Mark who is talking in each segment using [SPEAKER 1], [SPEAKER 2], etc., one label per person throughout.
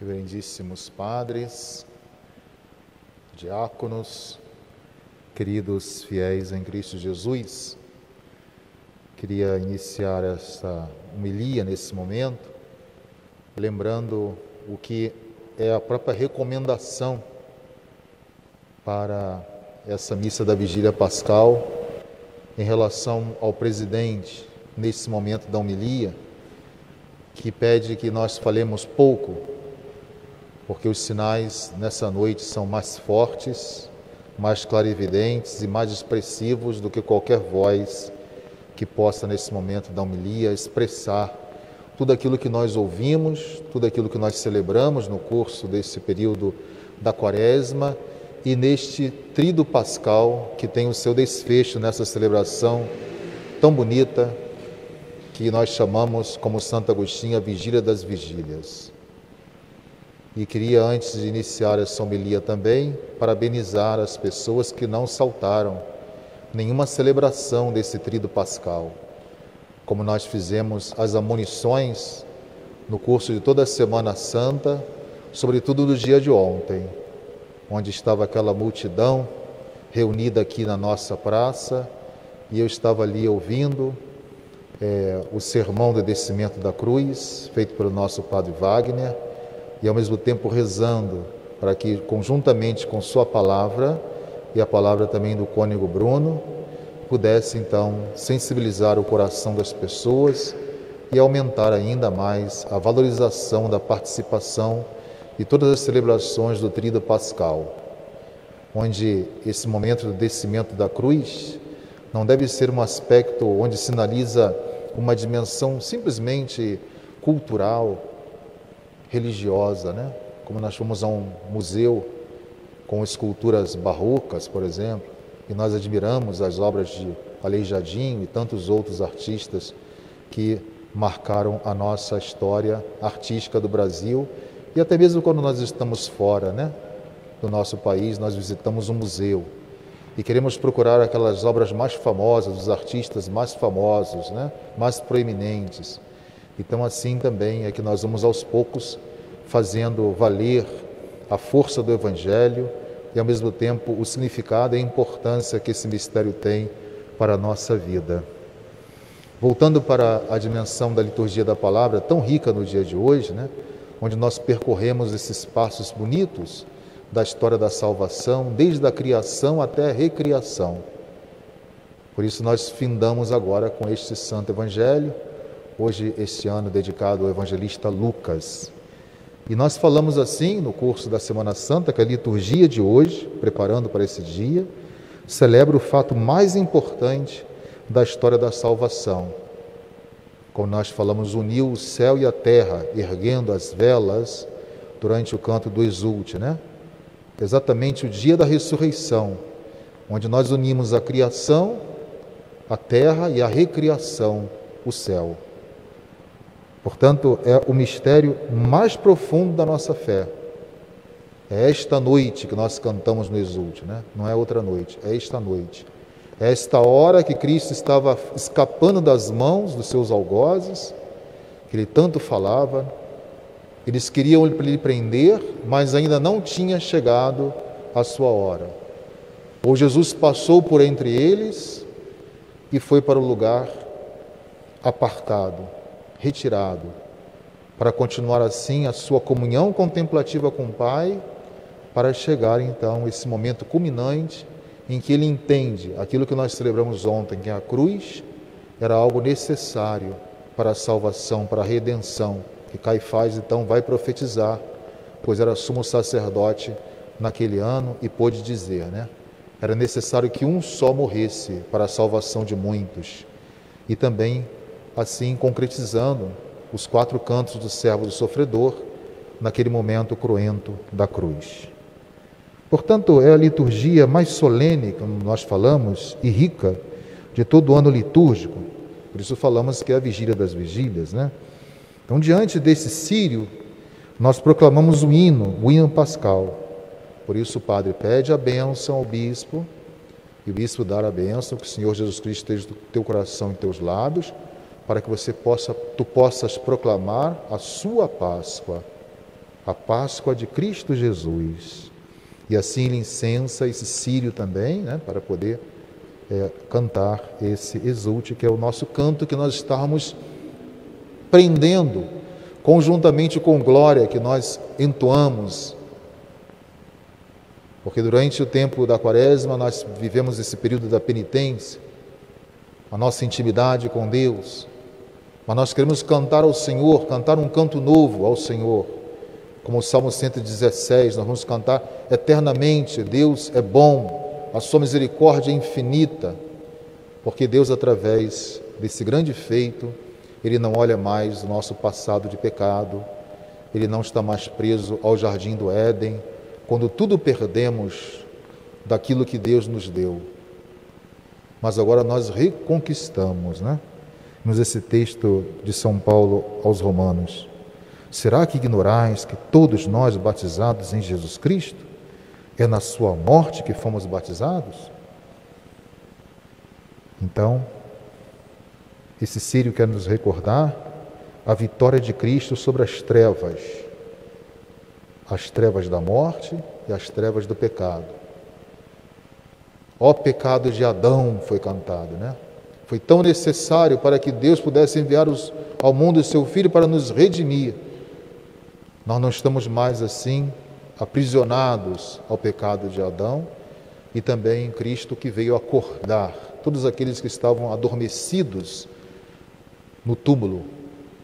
[SPEAKER 1] reverendíssimos padres, diáconos, queridos fiéis em Cristo Jesus, queria iniciar esta homilia nesse momento, lembrando o que é a própria recomendação para essa missa da vigília pascal em relação ao presidente nesse momento da homilia, que pede que nós falemos pouco porque os sinais nessa noite são mais fortes, mais clarividentes e mais expressivos do que qualquer voz que possa, nesse momento da homilia, expressar tudo aquilo que nós ouvimos, tudo aquilo que nós celebramos no curso desse período da Quaresma e neste trido pascal que tem o seu desfecho nessa celebração tão bonita que nós chamamos, como Santo Agostinho, a Vigília das Vigílias. E queria, antes de iniciar essa homilia também, parabenizar as pessoas que não saltaram nenhuma celebração desse trido pascal. Como nós fizemos as amunições no curso de toda a Semana Santa, sobretudo do dia de ontem, onde estava aquela multidão reunida aqui na nossa praça e eu estava ali ouvindo é, o sermão do descimento da cruz, feito pelo nosso Padre Wagner e ao mesmo tempo rezando para que, conjuntamente com Sua palavra e a palavra também do cônego Bruno, pudesse então sensibilizar o coração das pessoas e aumentar ainda mais a valorização da participação de todas as celebrações do Tríduo Pascal, onde esse momento do descimento da cruz não deve ser um aspecto onde sinaliza uma dimensão simplesmente cultural, religiosa, né? Como nós fomos a um museu com esculturas barrocas, por exemplo, e nós admiramos as obras de Aleijadinho e tantos outros artistas que marcaram a nossa história artística do Brasil e até mesmo quando nós estamos fora, né, do nosso país, nós visitamos um museu e queremos procurar aquelas obras mais famosas, dos artistas mais famosos, né, mais proeminentes. Então, assim também é que nós vamos aos poucos fazendo valer a força do Evangelho e, ao mesmo tempo, o significado e a importância que esse mistério tem para a nossa vida. Voltando para a dimensão da liturgia da palavra, tão rica no dia de hoje, né, onde nós percorremos esses passos bonitos da história da salvação, desde a criação até a recriação. Por isso, nós findamos agora com este Santo Evangelho hoje este ano dedicado ao evangelista Lucas. E nós falamos assim no curso da Semana Santa que a liturgia de hoje, preparando para esse dia, celebra o fato mais importante da história da salvação. Como nós falamos, uniu o céu e a terra, erguendo as velas durante o canto do Exulte, né? Exatamente o dia da ressurreição, onde nós unimos a criação, a terra e a recriação, o céu. Portanto, é o mistério mais profundo da nossa fé. É esta noite que nós cantamos no Exulte, né? não é outra noite, é esta noite. É esta hora que Cristo estava escapando das mãos dos seus algozes, que ele tanto falava. Eles queriam lhe prender, mas ainda não tinha chegado a sua hora. Ou Jesus passou por entre eles e foi para o lugar apartado retirado, para continuar assim a sua comunhão contemplativa com o Pai, para chegar então esse momento culminante em que ele entende aquilo que nós celebramos ontem, que a cruz era algo necessário para a salvação, para a redenção, que Caifás então vai profetizar, pois era sumo sacerdote naquele ano e pôde dizer, né? Era necessário que um só morresse para a salvação de muitos. E também assim concretizando os quatro cantos do servo do sofredor naquele momento cruento da cruz. Portanto, é a liturgia mais solene, como nós falamos, e rica de todo o ano litúrgico. Por isso falamos que é a vigília das vigílias, né? Então, diante desse sírio, nós proclamamos o hino, o hino pascal. Por isso o padre pede a bênção ao bispo, e o bispo dar a bênção, que o Senhor Jesus Cristo esteja no teu coração e teus lábios, para que você possa, tu possas proclamar a sua Páscoa. a Páscoa de Cristo Jesus. E assim incensa esse sírio também, né, para poder é, cantar esse exulte, que é o nosso canto que nós estamos prendendo, conjuntamente com glória que nós entoamos. Porque durante o tempo da quaresma nós vivemos esse período da penitência, a nossa intimidade com Deus, mas nós queremos cantar ao Senhor, cantar um canto novo ao Senhor. Como o Salmo 116, nós vamos cantar eternamente: Deus é bom, a sua misericórdia é infinita, porque Deus, através desse grande feito, Ele não olha mais o nosso passado de pecado, Ele não está mais preso ao jardim do Éden, quando tudo perdemos daquilo que Deus nos deu. Mas agora nós reconquistamos, né? Mas esse texto de São Paulo aos Romanos. Será que ignorais que todos nós batizados em Jesus Cristo é na sua morte que fomos batizados? Então, esse sírio quer nos recordar a vitória de Cristo sobre as trevas, as trevas da morte e as trevas do pecado. Ó pecado de Adão foi cantado, né? Foi tão necessário para que Deus pudesse enviar os, ao mundo o seu Filho para nos redimir. Nós não estamos mais assim aprisionados ao pecado de Adão e também em Cristo que veio acordar todos aqueles que estavam adormecidos no túmulo,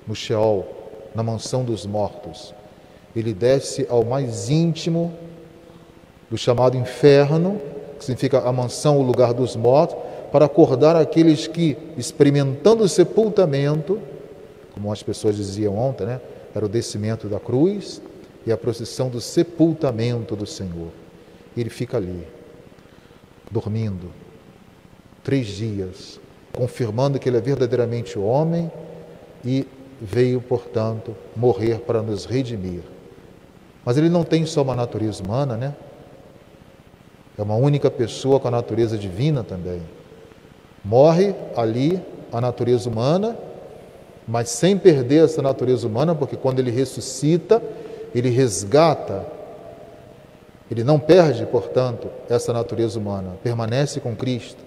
[SPEAKER 1] no Sheol, na mansão dos mortos. Ele desce ao mais íntimo do chamado inferno, que significa a mansão, o lugar dos mortos, para acordar aqueles que, experimentando o sepultamento, como as pessoas diziam ontem, né? era o descimento da cruz e a procissão do sepultamento do Senhor. Ele fica ali, dormindo, três dias, confirmando que ele é verdadeiramente homem e veio, portanto, morrer para nos redimir. Mas ele não tem só uma natureza humana, né? É uma única pessoa com a natureza divina também. Morre ali a natureza humana, mas sem perder essa natureza humana, porque quando ele ressuscita, ele resgata, ele não perde, portanto, essa natureza humana, permanece com Cristo,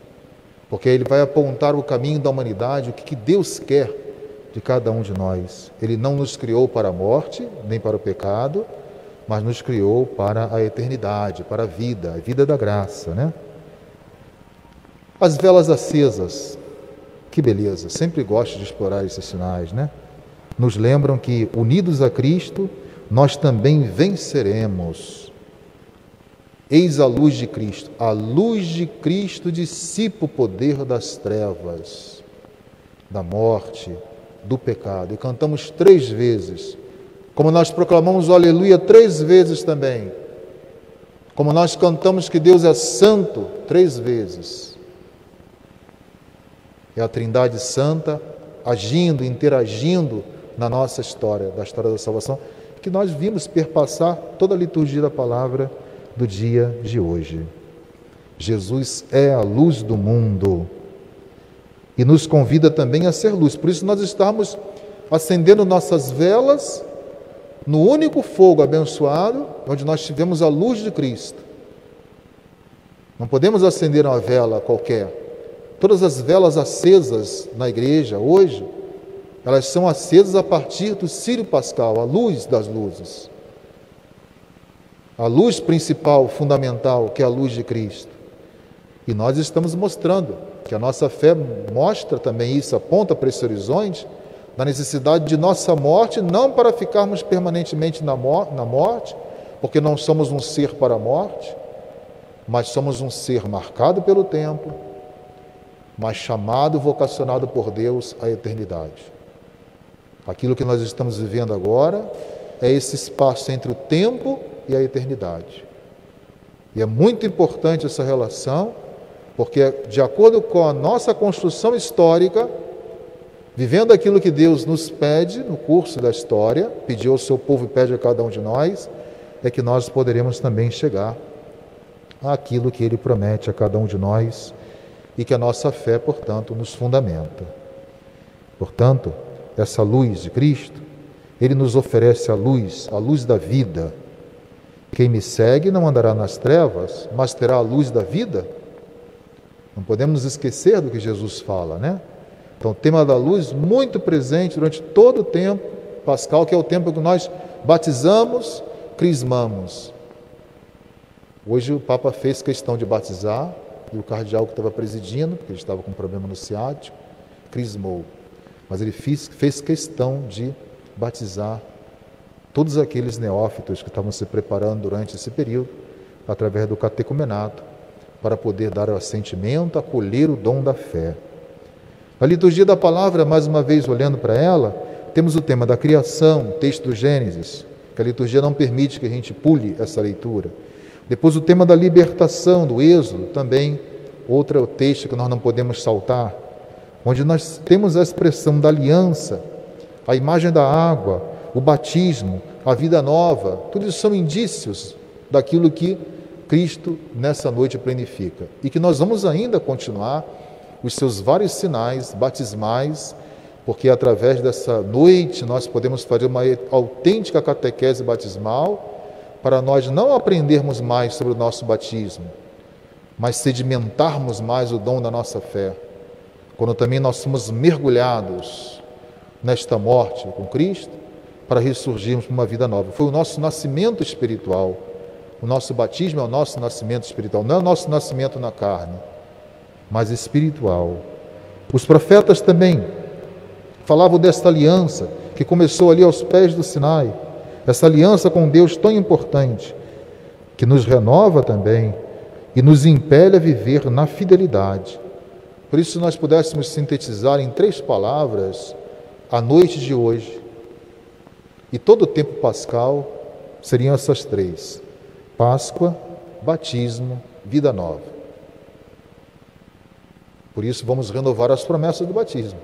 [SPEAKER 1] porque ele vai apontar o caminho da humanidade, o que Deus quer de cada um de nós. Ele não nos criou para a morte, nem para o pecado, mas nos criou para a eternidade, para a vida, a vida da graça, né? As velas acesas, que beleza, sempre gosto de explorar esses sinais, né? Nos lembram que, unidos a Cristo, nós também venceremos. Eis a luz de Cristo. A luz de Cristo dissipa o poder das trevas, da morte, do pecado. E cantamos três vezes. Como nós proclamamos o Aleluia três vezes também. Como nós cantamos que Deus é santo três vezes. É a Trindade Santa agindo, interagindo na nossa história, da história da salvação, que nós vimos perpassar toda a liturgia da palavra do dia de hoje. Jesus é a luz do mundo e nos convida também a ser luz. Por isso nós estamos acendendo nossas velas no único fogo abençoado, onde nós tivemos a luz de Cristo. Não podemos acender uma vela qualquer. Todas as velas acesas na igreja hoje, elas são acesas a partir do Sírio Pascal, a luz das luzes. A luz principal, fundamental, que é a luz de Cristo. E nós estamos mostrando que a nossa fé mostra também isso, aponta para esse horizonte da necessidade de nossa morte, não para ficarmos permanentemente na, na morte, porque não somos um ser para a morte, mas somos um ser marcado pelo tempo, mas chamado, vocacionado por Deus à eternidade. Aquilo que nós estamos vivendo agora é esse espaço entre o tempo e a eternidade. E é muito importante essa relação, porque, de acordo com a nossa construção histórica, vivendo aquilo que Deus nos pede no curso da história, pediu ao seu povo e pede a cada um de nós, é que nós poderemos também chegar àquilo que Ele promete a cada um de nós e que a nossa fé, portanto, nos fundamenta. Portanto, essa luz de Cristo ele nos oferece a luz, a luz da vida. Quem me segue não andará nas trevas, mas terá a luz da vida. Não podemos esquecer do que Jesus fala, né? Então, o tema da luz muito presente durante todo o tempo pascal, que é o tempo que nós batizamos, crismamos. Hoje o Papa fez questão de batizar e o cardeal que estava presidindo, porque ele estava com um problema no ciático, crismou. Mas ele fez, fez questão de batizar todos aqueles neófitos que estavam se preparando durante esse período, através do catecumenato, para poder dar o assentimento, acolher o dom da fé. A liturgia da palavra, mais uma vez olhando para ela, temos o tema da criação, texto do Gênesis, que a liturgia não permite que a gente pule essa leitura. Depois o tema da libertação, do Êxodo, também outro texto que nós não podemos saltar, onde nós temos a expressão da aliança, a imagem da água, o batismo, a vida nova, tudo isso são indícios daquilo que Cristo nessa noite planifica. E que nós vamos ainda continuar os seus vários sinais batismais, porque através dessa noite nós podemos fazer uma autêntica catequese batismal para nós não aprendermos mais sobre o nosso batismo, mas sedimentarmos mais o dom da nossa fé. Quando também nós somos mergulhados nesta morte com Cristo, para ressurgirmos para uma vida nova. Foi o nosso nascimento espiritual. O nosso batismo é o nosso nascimento espiritual, não é o nosso nascimento na carne, mas espiritual. Os profetas também falavam desta aliança que começou ali aos pés do Sinai, essa aliança com Deus tão importante, que nos renova também e nos impele a viver na fidelidade. Por isso, se nós pudéssemos sintetizar em três palavras a noite de hoje e todo o tempo pascal, seriam essas três: Páscoa, batismo, vida nova. Por isso, vamos renovar as promessas do batismo.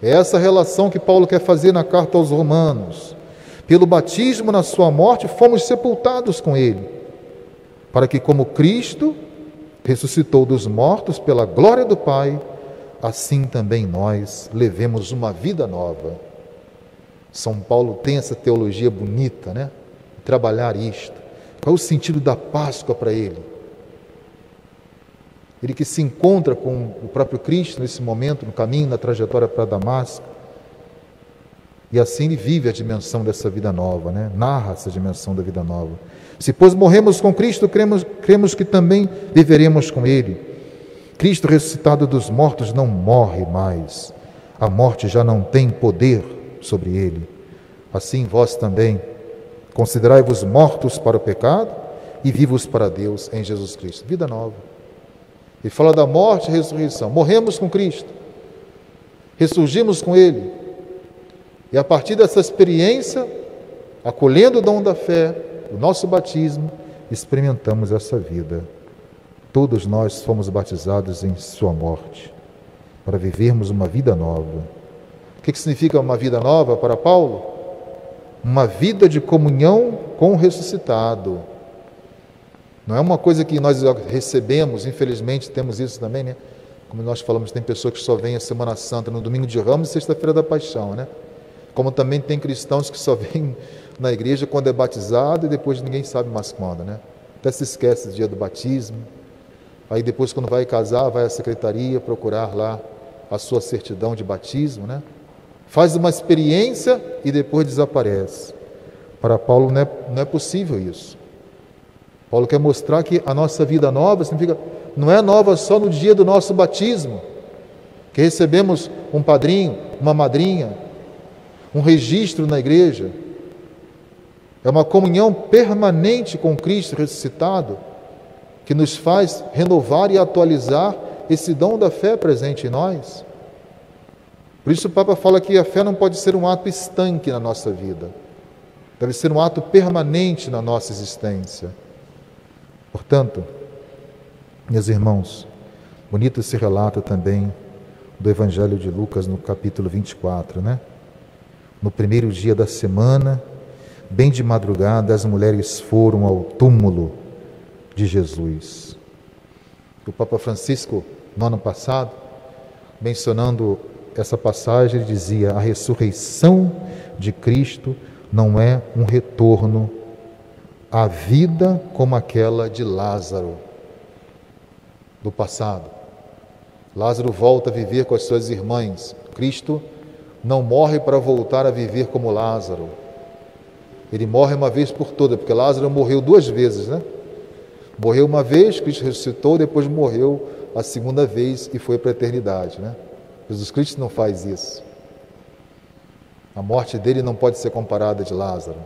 [SPEAKER 1] É essa relação que Paulo quer fazer na carta aos Romanos. Pelo batismo na sua morte, fomos sepultados com ele, para que, como Cristo ressuscitou dos mortos pela glória do Pai, assim também nós levemos uma vida nova. São Paulo tem essa teologia bonita, né? Trabalhar isto. Qual é o sentido da Páscoa para ele? Ele que se encontra com o próprio Cristo nesse momento, no caminho, na trajetória para Damasco. E assim ele vive a dimensão dessa vida nova, né? narra essa dimensão da vida nova. Se, pois, morremos com Cristo, cremos, cremos que também viveremos com Ele. Cristo ressuscitado dos mortos não morre mais. A morte já não tem poder sobre ele. Assim vós também considerai-vos mortos para o pecado e vivos para Deus em Jesus Cristo. Vida nova. E fala da morte e ressurreição. Morremos com Cristo, ressurgimos com Ele. E a partir dessa experiência, acolhendo o dom da fé, o nosso batismo, experimentamos essa vida. Todos nós fomos batizados em Sua morte, para vivermos uma vida nova. O que significa uma vida nova para Paulo? Uma vida de comunhão com o ressuscitado não é uma coisa que nós recebemos, infelizmente temos isso também, né? Como nós falamos, tem pessoas que só vêm a Semana Santa no domingo de Ramos e sexta-feira da Paixão, né? Como também tem cristãos que só vêm na igreja quando é batizado e depois ninguém sabe mais quando, né? Até se esquece do dia do batismo. Aí depois, quando vai casar, vai à secretaria procurar lá a sua certidão de batismo, né? Faz uma experiência e depois desaparece. Para Paulo não é, não é possível isso. Paulo quer mostrar que a nossa vida nova significa não é nova só no dia do nosso batismo, que recebemos um padrinho, uma madrinha, um registro na igreja. É uma comunhão permanente com Cristo ressuscitado que nos faz renovar e atualizar esse dom da fé presente em nós. Por isso o Papa fala que a fé não pode ser um ato estanque na nossa vida, deve ser um ato permanente na nossa existência. Portanto, meus irmãos, bonito esse relato também do Evangelho de Lucas no capítulo 24, né? No primeiro dia da semana, bem de madrugada, as mulheres foram ao túmulo de Jesus. O Papa Francisco, no ano passado, mencionando essa passagem, ele dizia: a ressurreição de Cristo não é um retorno à vida como aquela de Lázaro do passado. Lázaro volta a viver com as suas irmãs. Cristo não morre para voltar a viver como Lázaro. Ele morre uma vez por toda, porque Lázaro morreu duas vezes, né? Morreu uma vez, Cristo ressuscitou, depois morreu a segunda vez e foi para a eternidade, né? Jesus Cristo não faz isso. A morte dele não pode ser comparada de Lázaro.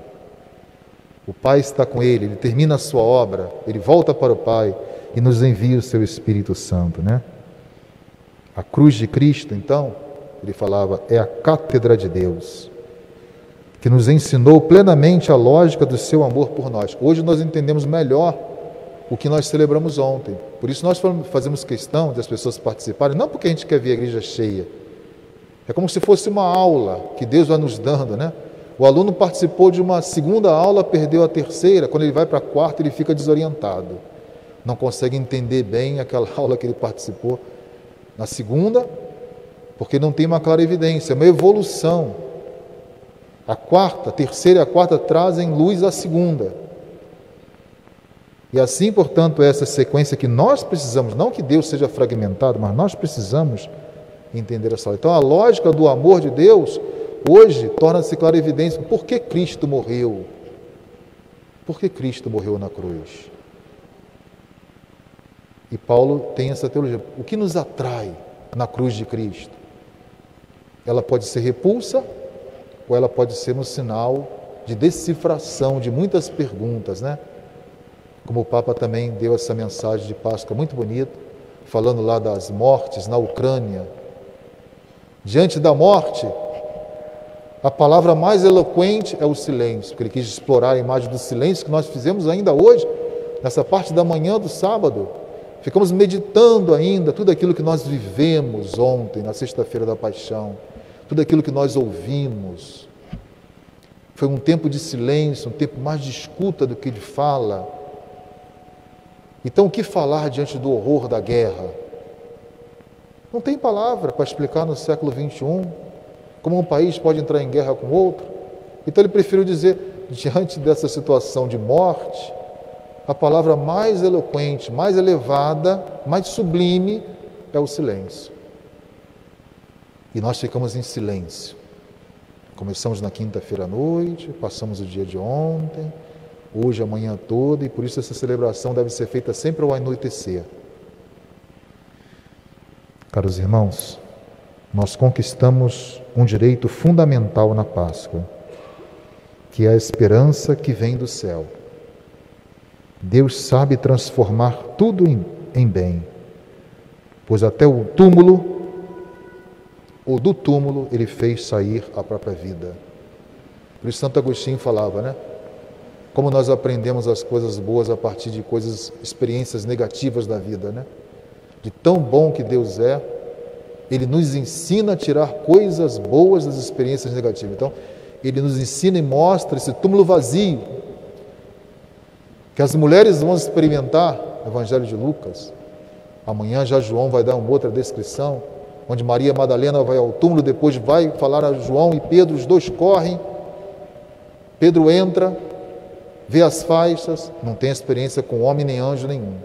[SPEAKER 1] O Pai está com ele, ele termina a sua obra, ele volta para o Pai e nos envia o seu Espírito Santo, né? A cruz de Cristo, então, ele falava, é a cátedra de Deus, que nos ensinou plenamente a lógica do seu amor por nós. Hoje nós entendemos melhor o que nós celebramos ontem. Por isso nós fazemos questão de as pessoas participarem, não porque a gente quer ver a igreja cheia. É como se fosse uma aula que Deus vai nos dando, né? O aluno participou de uma segunda aula, perdeu a terceira, quando ele vai para a quarta, ele fica desorientado. Não consegue entender bem aquela aula que ele participou na segunda, porque não tem uma clara evidência, é uma evolução. A quarta, a terceira e a quarta trazem luz à segunda. E assim, portanto, essa sequência que nós precisamos, não que Deus seja fragmentado, mas nós precisamos entender essa Então, a lógica do amor de Deus hoje torna-se clara evidência. Por que Cristo morreu? Por que Cristo morreu na cruz? E Paulo tem essa teologia. O que nos atrai na cruz de Cristo? Ela pode ser repulsa ou ela pode ser um sinal de decifração de muitas perguntas, né? Como o Papa também deu essa mensagem de Páscoa muito bonita, falando lá das mortes na Ucrânia. Diante da morte, a palavra mais eloquente é o silêncio, porque ele quis explorar a imagem do silêncio que nós fizemos ainda hoje, nessa parte da manhã do sábado. Ficamos meditando ainda tudo aquilo que nós vivemos ontem, na sexta-feira da paixão, tudo aquilo que nós ouvimos. Foi um tempo de silêncio, um tempo mais de escuta do que de fala. Então, o que falar diante do horror da guerra? Não tem palavra para explicar no século 21 como um país pode entrar em guerra com outro. Então, ele preferiu dizer, diante dessa situação de morte, a palavra mais eloquente, mais elevada, mais sublime é o silêncio. E nós ficamos em silêncio. Começamos na quinta-feira à noite, passamos o dia de ontem, hoje, a manhã toda, e por isso essa celebração deve ser feita sempre ao anoitecer. Caros irmãos, nós conquistamos um direito fundamental na Páscoa, que é a esperança que vem do céu. Deus sabe transformar tudo em, em bem, pois até o túmulo ou do túmulo ele fez sair a própria vida. Por isso Santo Agostinho falava, né? Como nós aprendemos as coisas boas a partir de coisas, experiências negativas da vida, né? De tão bom que Deus é, ele nos ensina a tirar coisas boas das experiências negativas. Então, ele nos ensina e mostra esse túmulo vazio que as mulheres vão experimentar no Evangelho de Lucas. Amanhã já João vai dar uma outra descrição onde Maria Madalena vai ao túmulo, depois vai falar a João e Pedro, os dois correm. Pedro entra, vê as faixas, não tem experiência com homem nem anjo nenhum.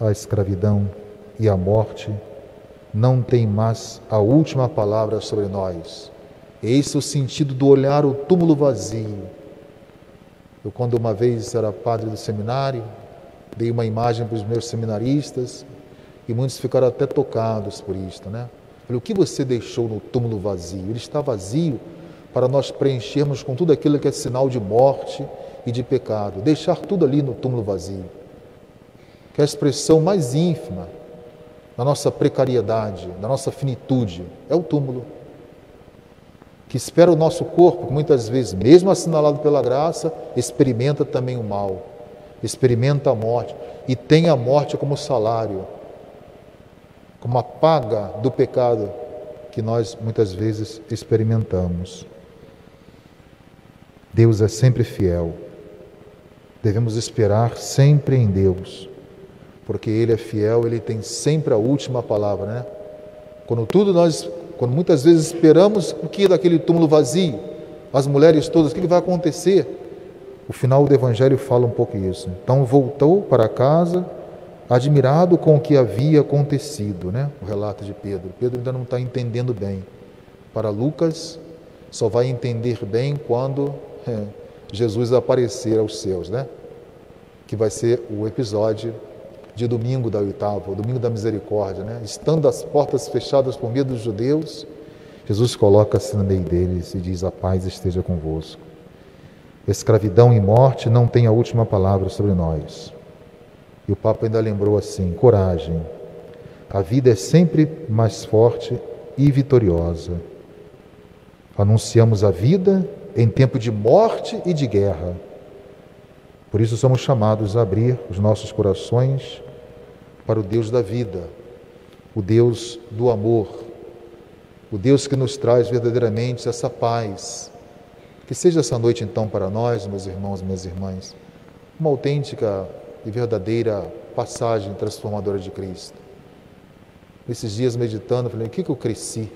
[SPEAKER 1] A escravidão e a morte não tem mais a última palavra sobre nós. Esse é o sentido do olhar o túmulo vazio. Eu, quando uma vez era padre do seminário, Dei uma imagem para os meus seminaristas e muitos ficaram até tocados por isto, né? Falei, o que você deixou no túmulo vazio? Ele está vazio para nós preenchermos com tudo aquilo que é sinal de morte e de pecado. Deixar tudo ali no túmulo vazio. Que é a expressão mais ínfima da nossa precariedade, da nossa finitude, é o túmulo. Que espera o nosso corpo, que muitas vezes, mesmo assinalado pela graça, experimenta também o mal experimenta a morte e tem a morte como salário, como a paga do pecado que nós muitas vezes experimentamos. Deus é sempre fiel. Devemos esperar sempre em Deus, porque Ele é fiel, Ele tem sempre a última palavra, né? Quando tudo nós, quando muitas vezes esperamos o que daquele túmulo vazio, as mulheres todas, o que vai acontecer? O final do Evangelho fala um pouco isso. Então voltou para casa, admirado com o que havia acontecido, né? O relato de Pedro. Pedro ainda não está entendendo bem. Para Lucas, só vai entender bem quando é, Jesus aparecer aos seus, né? Que vai ser o episódio de domingo da oitava, o domingo da misericórdia, né? Estando as portas fechadas por medo dos judeus, Jesus coloca-se no meio deles e diz: A paz esteja convosco. Escravidão e morte não têm a última palavra sobre nós. E o Papa ainda lembrou assim: coragem. A vida é sempre mais forte e vitoriosa. Anunciamos a vida em tempo de morte e de guerra. Por isso somos chamados a abrir os nossos corações para o Deus da vida, o Deus do amor, o Deus que nos traz verdadeiramente essa paz. Que seja essa noite então para nós, meus irmãos minhas irmãs, uma autêntica e verdadeira passagem transformadora de Cristo. Nesses dias meditando, falei, o que, que eu cresci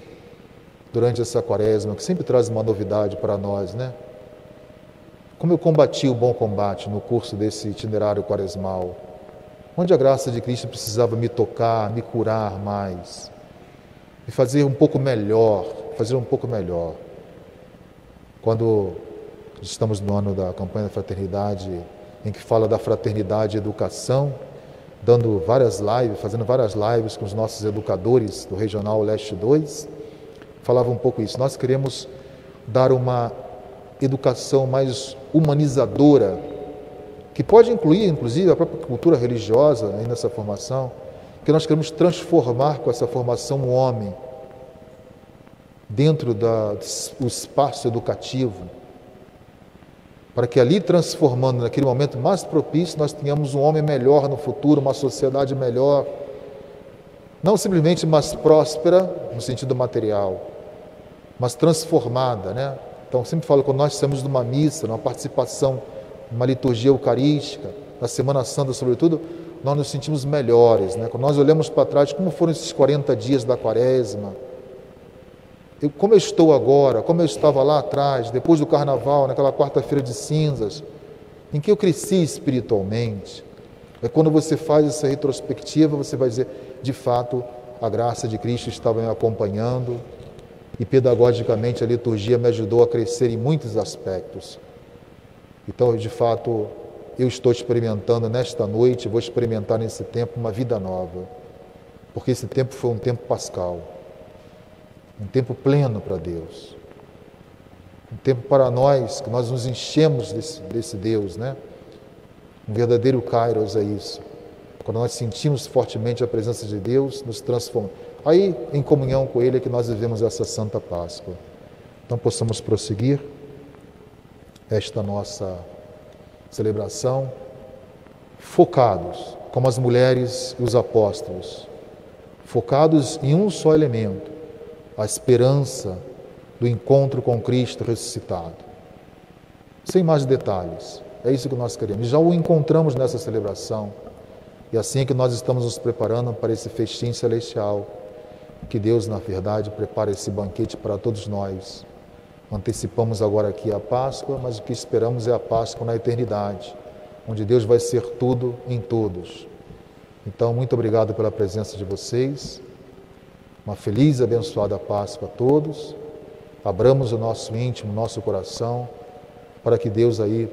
[SPEAKER 1] durante essa quaresma, que sempre traz uma novidade para nós, né? Como eu combati o bom combate no curso desse itinerário quaresmal, onde a graça de Cristo precisava me tocar, me curar mais, me fazer um pouco melhor, fazer um pouco melhor. Quando estamos no ano da campanha da fraternidade, em que fala da fraternidade e educação, dando várias lives, fazendo várias lives com os nossos educadores do Regional Leste 2, falava um pouco isso. Nós queremos dar uma educação mais humanizadora, que pode incluir, inclusive, a própria cultura religiosa nessa formação, que nós queremos transformar com essa formação o homem dentro do espaço educativo, para que ali, transformando naquele momento mais propício, nós tenhamos um homem melhor no futuro, uma sociedade melhor, não simplesmente mais próspera no sentido material, mas transformada, né? Então, sempre falo quando nós estamos numa missa, numa participação, numa liturgia eucarística, na Semana Santa, sobretudo, nós nos sentimos melhores, né? Quando nós olhamos para trás, como foram esses 40 dias da Quaresma, eu, como eu estou agora, como eu estava lá atrás, depois do carnaval, naquela quarta-feira de cinzas, em que eu cresci espiritualmente. É quando você faz essa retrospectiva, você vai dizer, de fato, a graça de Cristo estava me acompanhando e pedagogicamente a liturgia me ajudou a crescer em muitos aspectos. Então, de fato, eu estou experimentando nesta noite, vou experimentar nesse tempo uma vida nova, porque esse tempo foi um tempo pascal um tempo pleno para Deus, um tempo para nós, que nós nos enchemos desse, desse Deus, né? Um verdadeiro Kairos é isso. Quando nós sentimos fortemente a presença de Deus, nos transforma. Aí, em comunhão com Ele, é que nós vivemos essa Santa Páscoa. Então, possamos prosseguir esta nossa celebração, focados, como as mulheres e os apóstolos, focados em um só elemento, a esperança do encontro com Cristo ressuscitado. Sem mais detalhes, é isso que nós queremos. Já o encontramos nessa celebração. E assim é que nós estamos nos preparando para esse festim celestial. Que Deus, na verdade, prepare esse banquete para todos nós. Antecipamos agora aqui a Páscoa, mas o que esperamos é a Páscoa na eternidade, onde Deus vai ser tudo em todos. Então, muito obrigado pela presença de vocês. Uma feliz e abençoada Páscoa a todos. Abramos o nosso íntimo, o nosso coração, para que Deus aí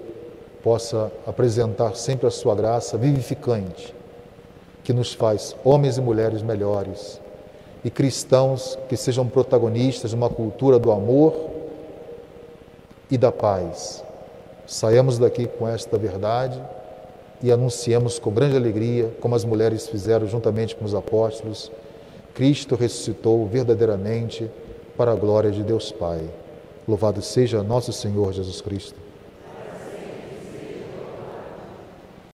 [SPEAKER 1] possa apresentar sempre a sua graça vivificante, que nos faz homens e mulheres melhores e cristãos que sejam protagonistas de uma cultura do amor e da paz. Saímos daqui com esta verdade e anunciemos com grande alegria, como as mulheres fizeram juntamente com os apóstolos, Cristo ressuscitou verdadeiramente para a glória de Deus Pai. Louvado seja nosso Senhor Jesus Cristo.